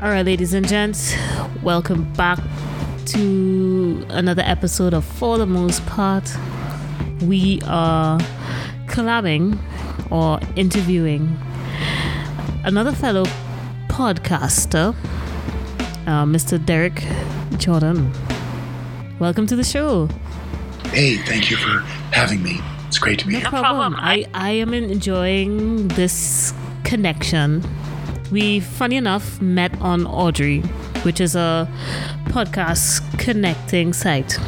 All right, ladies and gents, welcome back to another episode of For the Most Part. We are collabing or interviewing another fellow podcaster, uh, Mr. Derrik Jordan. Welcome to the show. Hey, thank you for having me. It's great to be No here. problem. I, I am enjoying this connection. We, funny enough, met on Audrey, which is a podcast connecting site.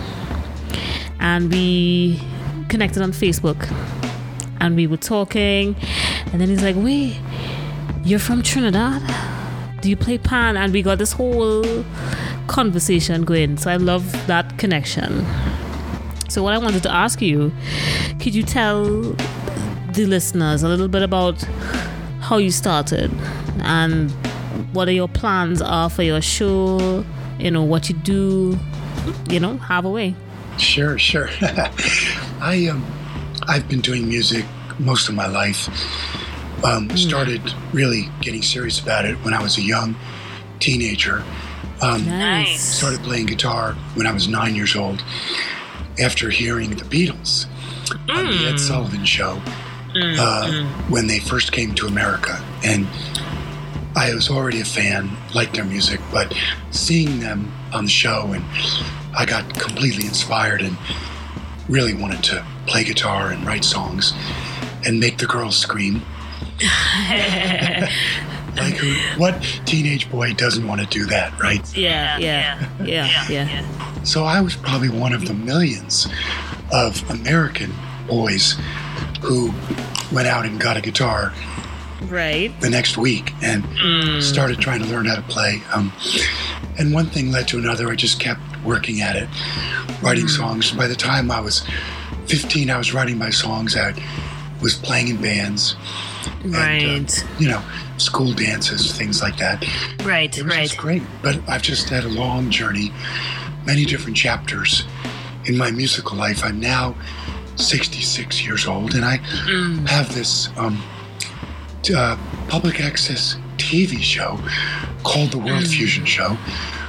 And we connected on Facebook. And we were talking. And then he's like, wait, you're from Trinidad? Do you play pan? And we got this whole conversation going. So I love that connection. So, what I wanted to ask you, could you tell the listeners a little bit about how you started and what are your plans are for your show? You know what you do. You know, have a way. Sure, sure. I um, I've been doing music most of my life. Um, started really getting serious about it when I was a young teenager. Um, Nice. Started playing guitar when I was nine years old. After hearing the Beatles on the Ed Sullivan Show uh, when they first came to America, and I was already a fan, liked their music, but seeing them on the show, and I got completely inspired and really wanted to play guitar and write songs and make the girls scream. like, who, what teenage boy doesn't want to do that, right? Yeah, yeah, yeah, yeah. So I was probably one of the millions of American boys who went out and got a guitar Right. the next week and started trying to learn how to play. Um, and one thing led to another. I just kept working at it, writing songs. By the time I was 15, I was writing my songs. I was playing in bands, and, uh, Right. you know, school dances, things like that. Right, It was right. great. But I've just had a long journey, many different chapters in my musical life. I'm now 66 years old, and I have this um, uh, public access TV show called The World Fusion Show,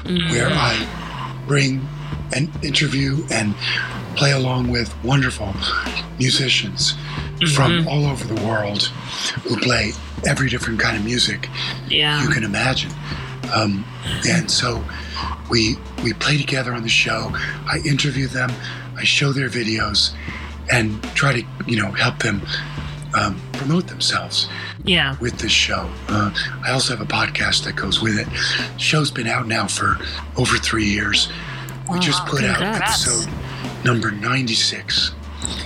where I bring an interview and play along with wonderful musicians from all over the world who play every different kind of music Yeah. you can imagine. Um, and so we we play together on the show. I interview them, I show their videos, and try to you know help them um, promote themselves Yeah. with this show. Uh, I also have a podcast that goes with it. The show's been out now for over three years. We just put out episode number 96.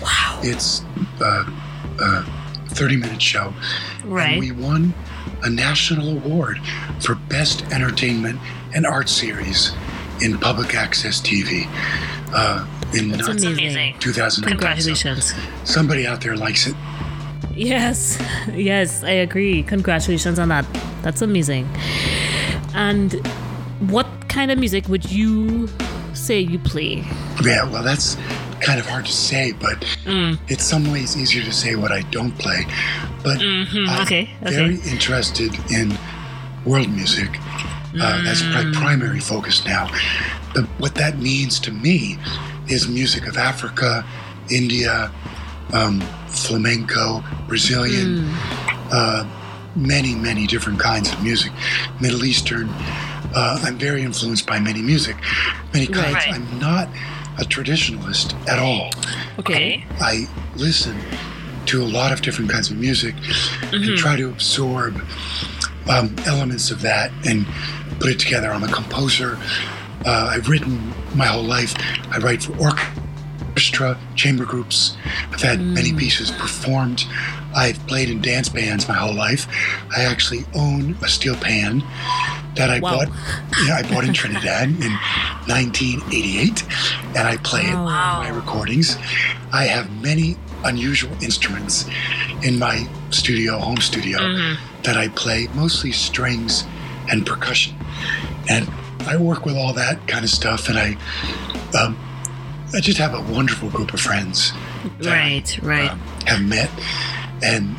Wow. It's uh, a 30 minute show. And Right. we won a national award for Best Entertainment and Art Series in Public Access TV uh, in That's amazing. 2000. Congratulations. Somebody out there likes it. Yes, yes, I agree. Congratulations on that. That's amazing. And what kind of music would you say you play? Yeah, well, that's kind of hard to say, but Mm. it's some ways easier to say what I don't play. But I'm Mm-hmm. okay, okay. very interested in world music. Uh, that's my Mm. primary focus now. But what that means to me is music of Africa, India, um, flamenco, Brazilian, Mm. uh, many, many different kinds of music, Middle Eastern. Uh, I'm very influenced by many music, many kinds. Right. I'm not a traditionalist at all. Okay. I listen to a lot of different kinds of music and try to absorb um, elements of that and put it together. I'm a composer. Uh, I've written my whole life. I write for orchestra, chamber groups. I've had many pieces performed. I've played in dance bands my whole life. I actually own a steel pan that I Wow. bought. Yeah, I bought in Trinidad in 1988, and I play it Wow. in my recordings. I have many unusual instruments in my studio, home studio, that I play, mostly strings and percussion. And I work with all that kind of stuff, and I, um, I just have a wonderful group of friends I, Right, right. uh, have met and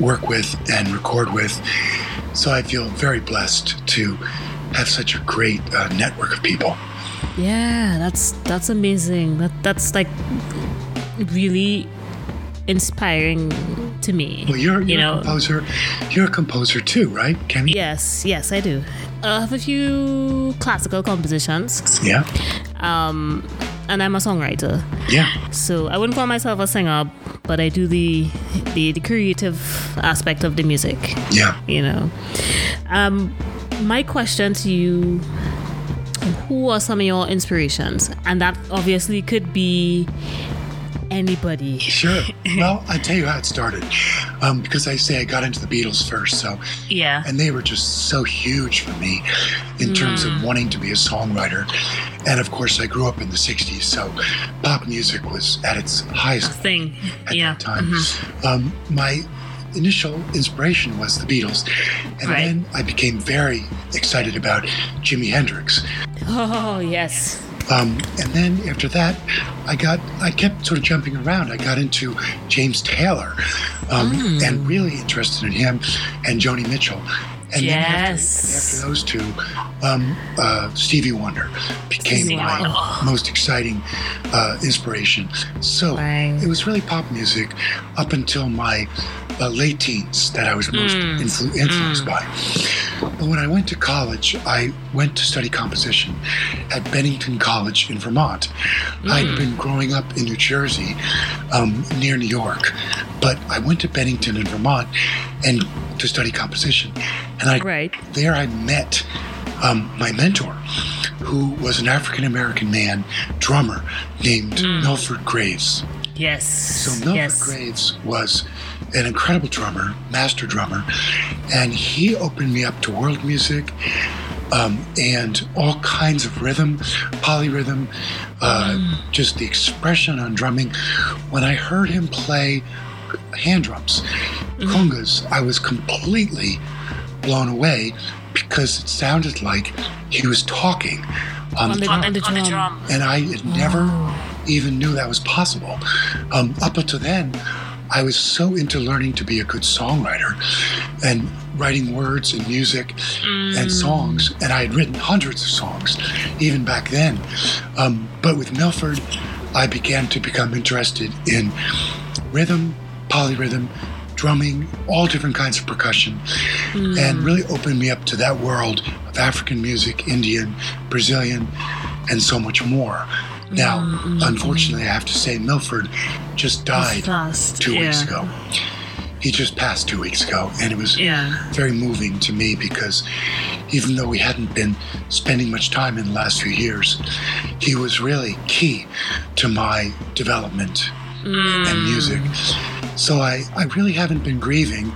work with and record with. So I feel very blessed to have such a great uh, network of people. Yeah, that's that's amazing. That that's like really inspiring to me. Well, you're, you're you a know, composer. You're a composer too, right, Kemi? yes, yes, I do. I have a few classical compositions, Yeah. um, and I'm a songwriter. Yeah. So I wouldn't call myself a singer, but I do the the, the creative aspect of the music. Yeah. You know, um, my question to you: Who are some of your inspirations? And that obviously could be anybody. Sure. well, I tell you how it started, um, because I say I got into the Beatles first, so Yeah. and they were just so huge for me in terms Mm. of wanting to be a songwriter. And of course, I grew up in the '60s, so pop music was at its highest Thing. at Yeah. that time. Mhm. Um, my initial inspiration was the Beatles, and Right. then I became very excited about Jimi Hendrix. Oh yes. Um, and then after that, I got I kept sort of jumping around. I got into James Taylor, um, Mm. and really interested in him and Joni Mitchell. And then after, Yes. after those two, um, uh, Stevie Wonder became Stevie my Wonder. most exciting uh, inspiration. So Right. it was really pop music up until my uh, late teens that I was most Mm. influ- influenced by. But when I went to college, I went to study composition at Bennington College in Vermont. I'd been growing up in New Jersey, um, near New York, but I went to Bennington in Vermont and to study composition, and I Right. there I met um, my mentor, who was an African American man, drummer named Milford Graves. Yes. So Milford yes. Graves was an incredible drummer, master drummer, and he opened me up to world music um, and all kinds of rhythm, polyrhythm, uh, just the expression on drumming. When I heard him play hand drums, congas, I was completely blown away because it sounded like he was talking on, On the the, drum on the drum. and I had never even knew that was possible. Um, up until then, I was so into learning to be a good songwriter and writing words and music and songs, and I had written hundreds of songs even back then. Um, but with Milford, I began to become interested in rhythm, polyrhythm, drumming, all different kinds of percussion, and really opened me up to that world of African music, Indian, Brazilian, and so much more. Now, mm, mm, mm. unfortunately, I have to say, Milford just died two yeah. weeks ago. He just passed two weeks ago, and it was Yeah. very moving to me because even though we hadn't been spending much time in the last few years, he was really key to my development and music. So I, I really haven't been grieving,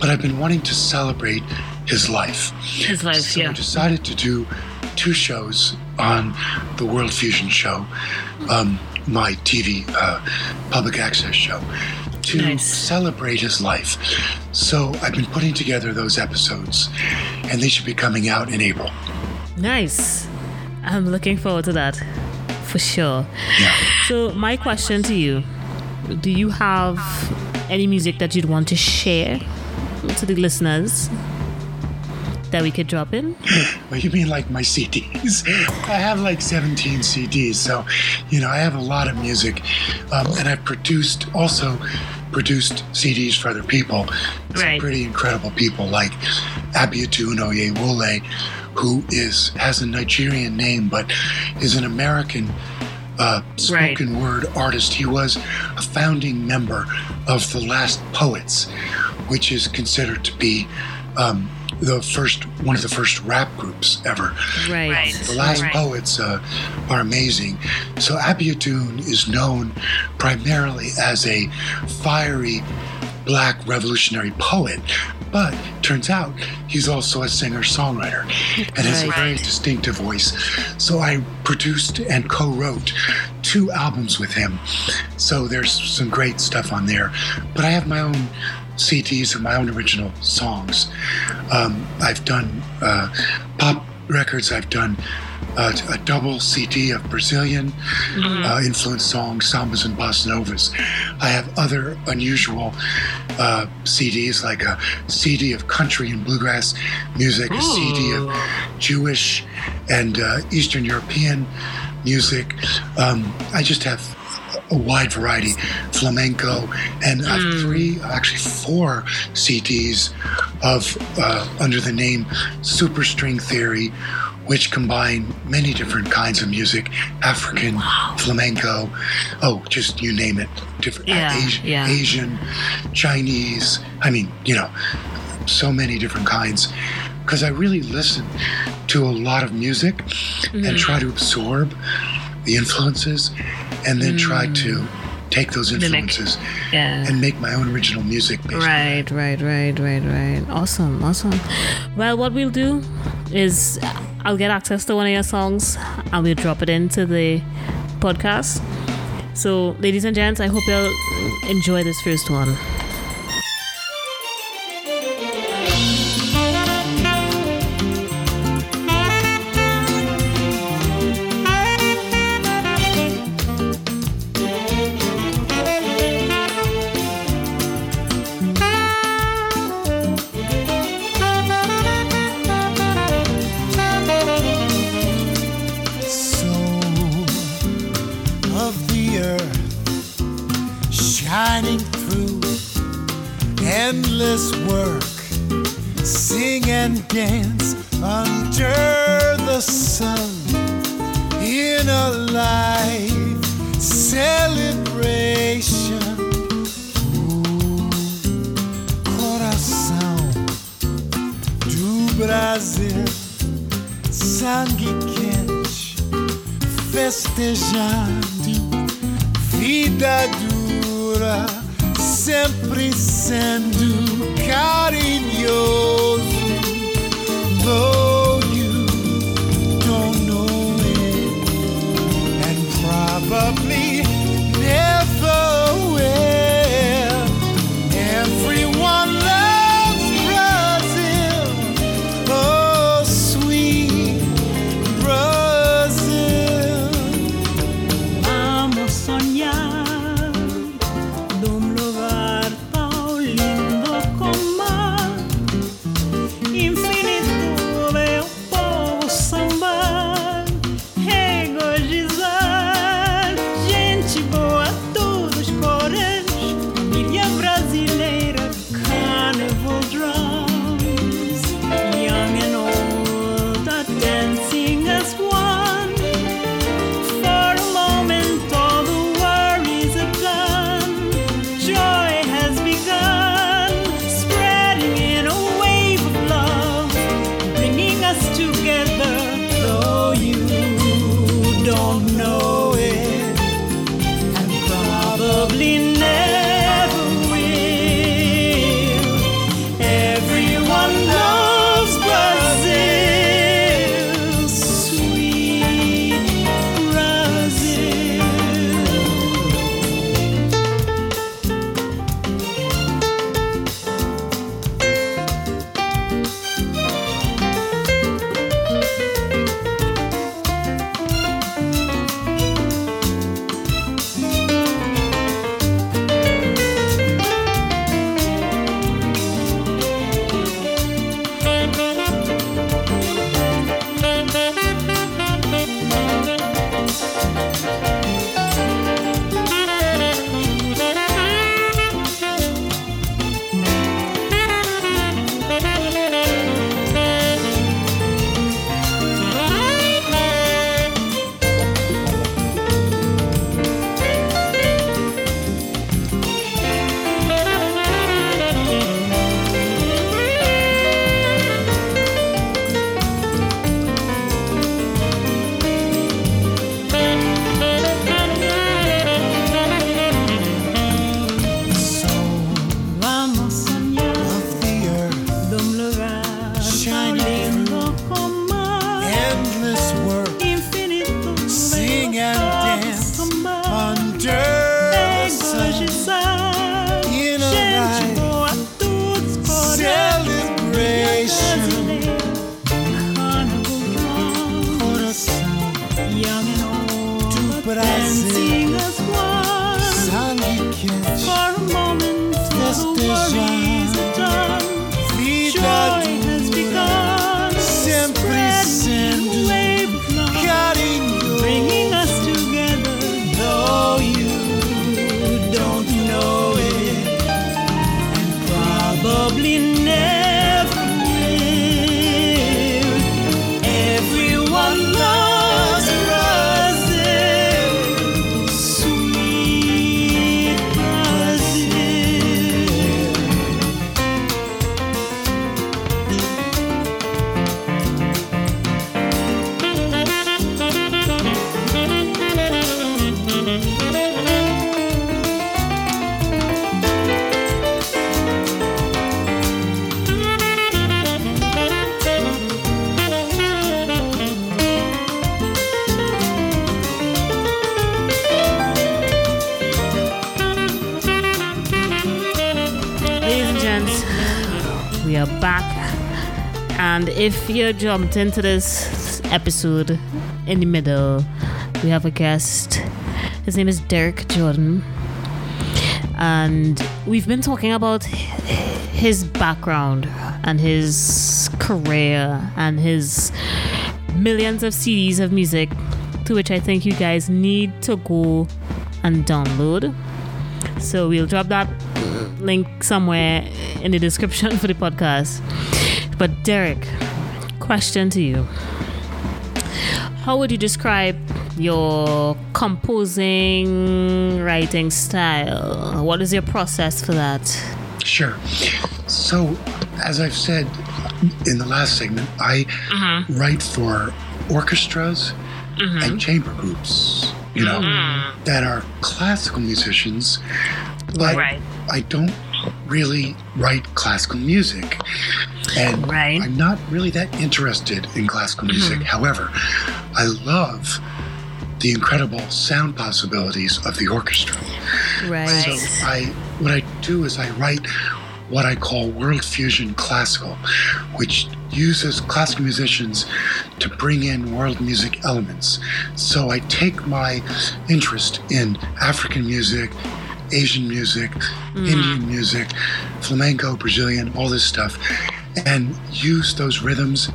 but I've been wanting to celebrate his life. His life. Yeah. So I decided to do two shows on the World Fusion Show, um, my TV uh, public access show, to Nice. celebrate his life. So I've been putting together those episodes, and they should be coming out in April. Nice. I'm looking forward to that, for sure. Yeah. So my question to you: Do you have any music that you'd want to share to the listeners that we could drop in? Well, you mean like my CDs? I have like 17 CDs, so you know I have a lot of music, um, and I've produced also produced CDs for other people. Some Right. pretty incredible people like Abiodun Oyewole, who is has a Nigerian name but is an American uh, spoken word artist. He was a founding member of the Last Poets, which is considered to be um, the first one of the first rap groups ever. Right. The Last Poets uh, are amazing. So Abiodun is known primarily as a fiery black revolutionary poet, but turns out he's also a singer-songwriter and has a very distinctive voice. So I produced and co-wrote two albums with him. So there's some great stuff on there. But I have my own CDs of my own original songs. Um, I've done uh, pop records. I've done uh, a double CD of Brazilian uh, influenced songs, sambas and bossa novas. I have other unusual uh, CDs, like a CD of country and bluegrass music, a CD of Jewish and uh, Eastern European music. Um, I just have a wide variety, flamenco, and I have hmm. three, actually four CDs of uh, under the name Super String Theory, which combine many different kinds of music, African, flamenco, oh, just you name it, different uh, Yeah, Asi- yeah. Asian, Chinese. I mean, you know, so many different kinds. Because I really listen to a lot of music and hmm. try to absorb the influences and then try to mm. take those Mimic. influences Yeah. and make my own original music based Right, right, right, right, right. Awesome, awesome. Well, what we'll do is I'll get access to one of your songs and we'll drop it into the podcast. So, ladies and gents, I hope you'll enjoy this first one. Shining through. Endless work sing and dance under the sun. In a life celebration. Coração do Brasil. Sangue quente, festejando, vida dura, sempre sendo carinhoso. Though you don't know it, and probably lovely. And if you jumped into this episode in the middle, we have a guest. His name is Derrik Jordan. And we've been talking about his background and his career and his millions of CDs of music, to which I think you guys need to go and download. So we'll drop that link somewhere in the description for the podcast. But Derrik, question to you. How would you describe your composing writing style? What is your process for that? Sure. So, as I've said in the last segment, I uh-huh. write for orchestras mm-hmm. and chamber groups, you know, mm-hmm. that are classical musicians, but Right. I don't really write classical music. And Right. I'm not really that interested in classical mm-hmm. music. However, I love the incredible sound possibilities of the orchestra. Right. So I what I do is I write what I call world fusion classical, which uses classical musicians to bring in world music elements. So I take my interest in African music, Asian music, mm-hmm. Indian music, flamenco, Brazilian, all this stuff, and use those rhythms,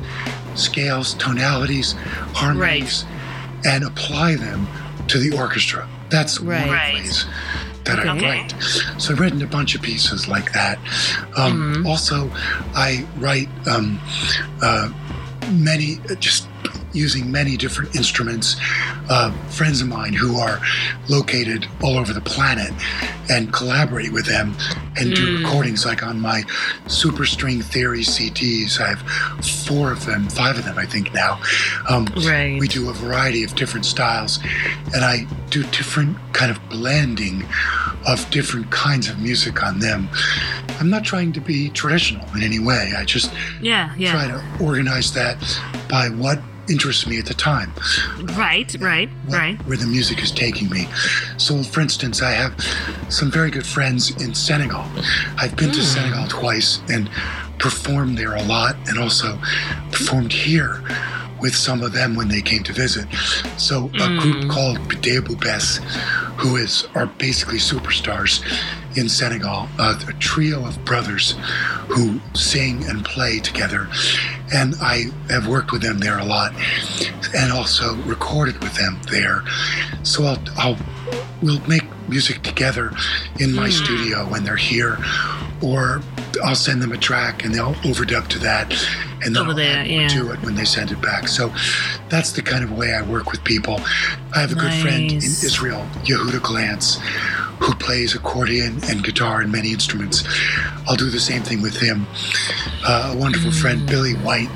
scales, tonalities, harmonies, and apply them to the orchestra. That's one of the Right. ways that I write. So I've written a bunch of pieces like that. Um, Also, I write um, uh, many, just using many different instruments. Uh, friends of mine who are located all over the planet and collaborate with them and do recordings like on my Super String Theory CDs. I have four of them, five of them, I think now. Um, Right. We do a variety of different styles, and I do different kind of blending of different kinds of music on them. I'm not trying to be traditional in any way. I just Yeah, yeah. try to organize that by what interests me at the time Right, right, what- right. where the music is taking me. So, for instance, I have some very good friends in Senegal. I've been to Senegal twice and performed there a lot, and also performed here with some of them when they came to visit. So, a group called Bidé Boubès, who is are basically superstars in Senegal, uh, a trio of brothers who sing and play together. And I have worked with them there a lot and also recorded with them there. So I'll, I'll we'll make music together in my hmm. studio when they're here, or I'll send them a track and they'll overdub to that, and then Over there, yeah. to it when they send it back. So that's the kind of way I work with people. I have a good friend in Israel, Yehuda Glantz, who plays accordion and guitar and many instruments. I'll do the same thing with him. Uh, a wonderful friend, Billy White,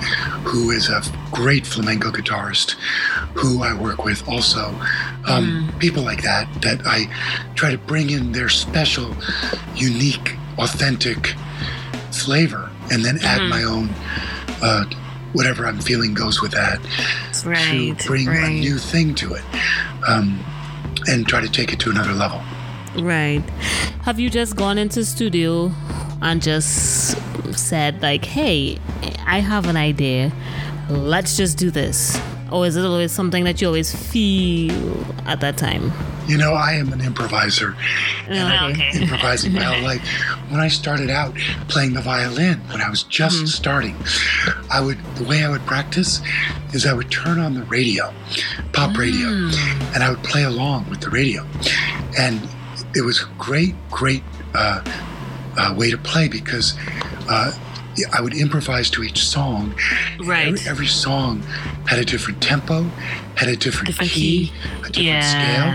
who is a great flamenco guitarist, who I work with also. Um, People like that, that I try to bring in their special, unique, authentic flavor and then add my own. Uh, Whatever I'm feeling goes with that Right, to bring a new thing to it um, and try to take it to another level. Right. Have you just gone into studio and just said like, "Hey, I have an idea. Let's just do this." Or is it always something that you always feel at that time? You know, I am an improviser, and I've Okay. been improvising my whole life. When I started out playing the violin, when I was just Mm-hmm. starting, I would the way I would practice is I would turn on the radio, pop radio, Mm. and I would play along with the radio, and it was a great, great uh, uh, way to play because. Uh, I would improvise to each song. Right. Every, every song had a different tempo, had a different, Different key, key. a different Yeah. scale,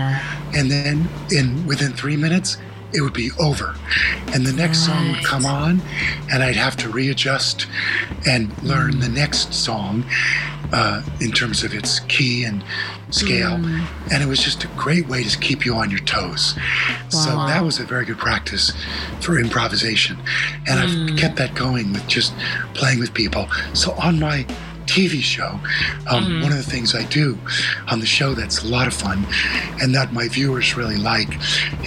and then in within three minutes it would be over. And the next song would come on and i'd have to readjust and learn the next song uh, in terms of its key and scale. Mm. and it was just a great way to keep you on your toes. So that was a very good practice for improvisation. And Mm. i've kept that going with just playing with people. So on my TV show, um, one of the things I do on the show that's a lot of fun and that my viewers really like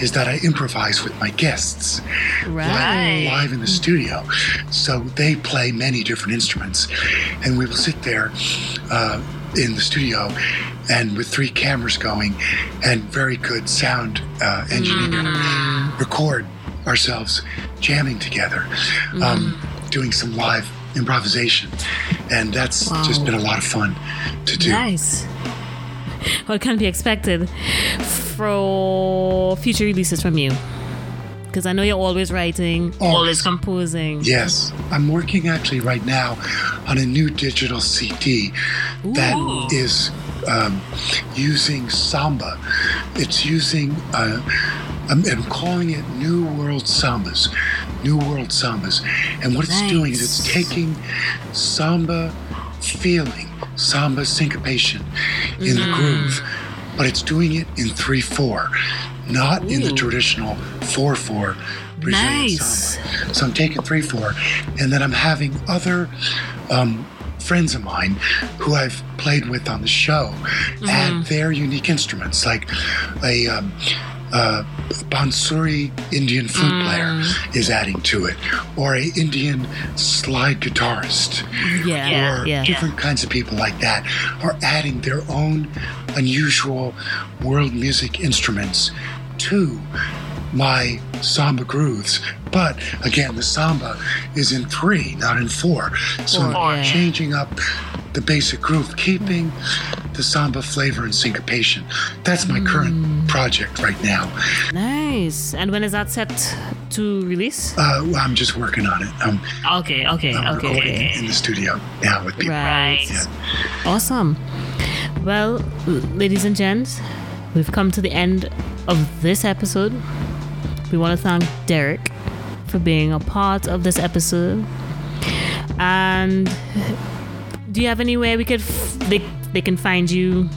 is that I improvise with my guests Right. live, live in the studio. So they play many different instruments, and we will sit there uh, in the studio and with three cameras going and very good sound uh, engineering, record ourselves jamming together, um, doing some live improvisation. And that's just been a lot of fun to do. Nice. What can be expected for future releases from you? Because I know you're always writing, Always. always composing. Yes, I'm working actually right now on a new digital CD that is um, using samba. It's using, uh, I'm, I'm calling it New World Sambas. New World Sambas. And what it's doing is it's taking samba feeling, samba syncopation in the groove, but it's doing it in 3 4, not in the traditional 4 4 Brazilian Nice. samba. So I'm taking 3 4, and then I'm having other um, friends of mine who I've played with on the show add their unique instruments, like a. Um, uh, Bansuri Indian flute player is adding to it, or a Indian slide guitarist, Yeah. or Yeah. different kinds of people like that are adding their own unusual world music instruments to my samba grooves. But again, the samba is in three, not in four. So I'm yeah. changing up the basic groove, keeping the samba flavor and syncopation. That's my Mm. current project right now. Nice. And when is that set to release? Uh, I'm just working on it. Okay, okay, I'm okay, recording in the studio now with people. Right. Yeah. Awesome. Well, ladies and gents, we've come to the end of this episode. We want to thank Derrik for being a part of this episode. And do you have anywhere we could f- they, they can find you?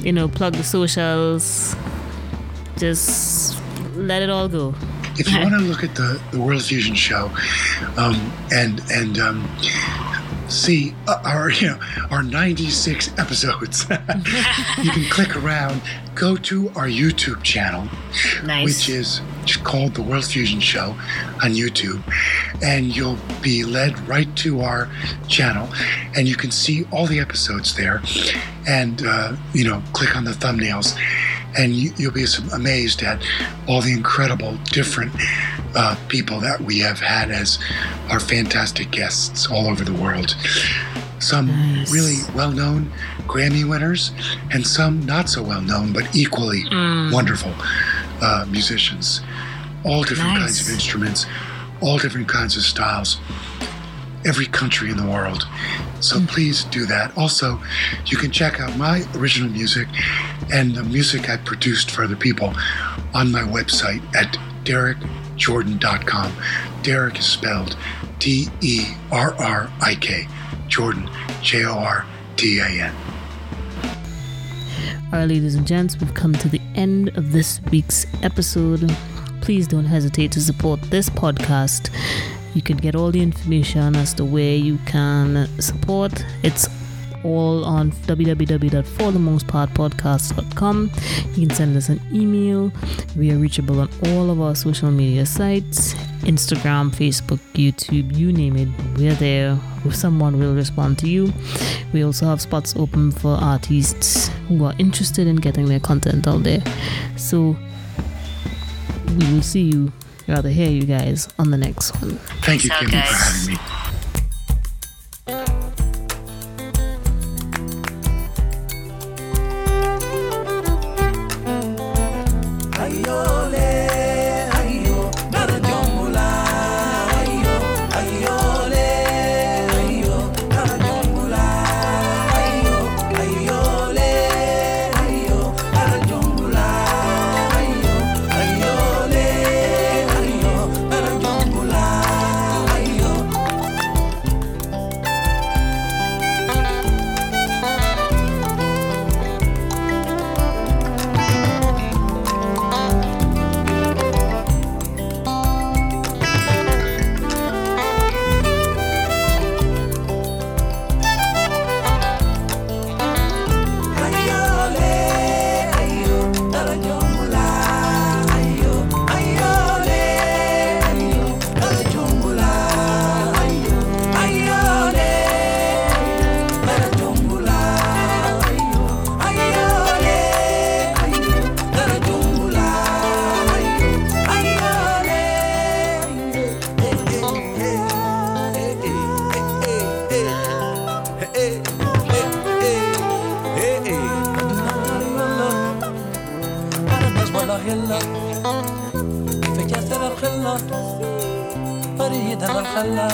You know, plug the socials. Just let it all go. if you want to look at the, the World Fusion show um, and and um, see uh, our you know our 96 episodes, you can click around, go to our YouTube channel, Nice. which is called the World Fusion Show on YouTube, and you'll be led right to our channel, and you can see all the episodes there, and uh, you know click on the thumbnails, and you, you'll be amazed at all the incredible different uh, people that we have had as our fantastic guests all over the world. Some Nice. really well-known Grammy winners, and some not so well-known but equally wonderful uh, musicians. All different kinds of instruments, all different kinds of styles, every country in the world. So please do that. Also, you can check out my original music and the music I produced for other people on my website at derrikjordan.com. Derrik is spelled D E R R I K, Jordan, J O R D A N. All right, ladies and gents, we've come to the end of this week's episode. Please don't hesitate to support this podcast. You can get all the information as to where you can support. It's all on www.forthemostpartpodcast.com. You can send us an email. We are reachable on all of our social media sites Instagram, Facebook, YouTube, you name it. We're there. If someone will respond to you. We also have spots open for artists who are interested in getting their content out there. So we will see you, rather hear you guys on the next one. Thank you, Peace out, Kemi, for having me. كيف جسر الخلا فريد الخلا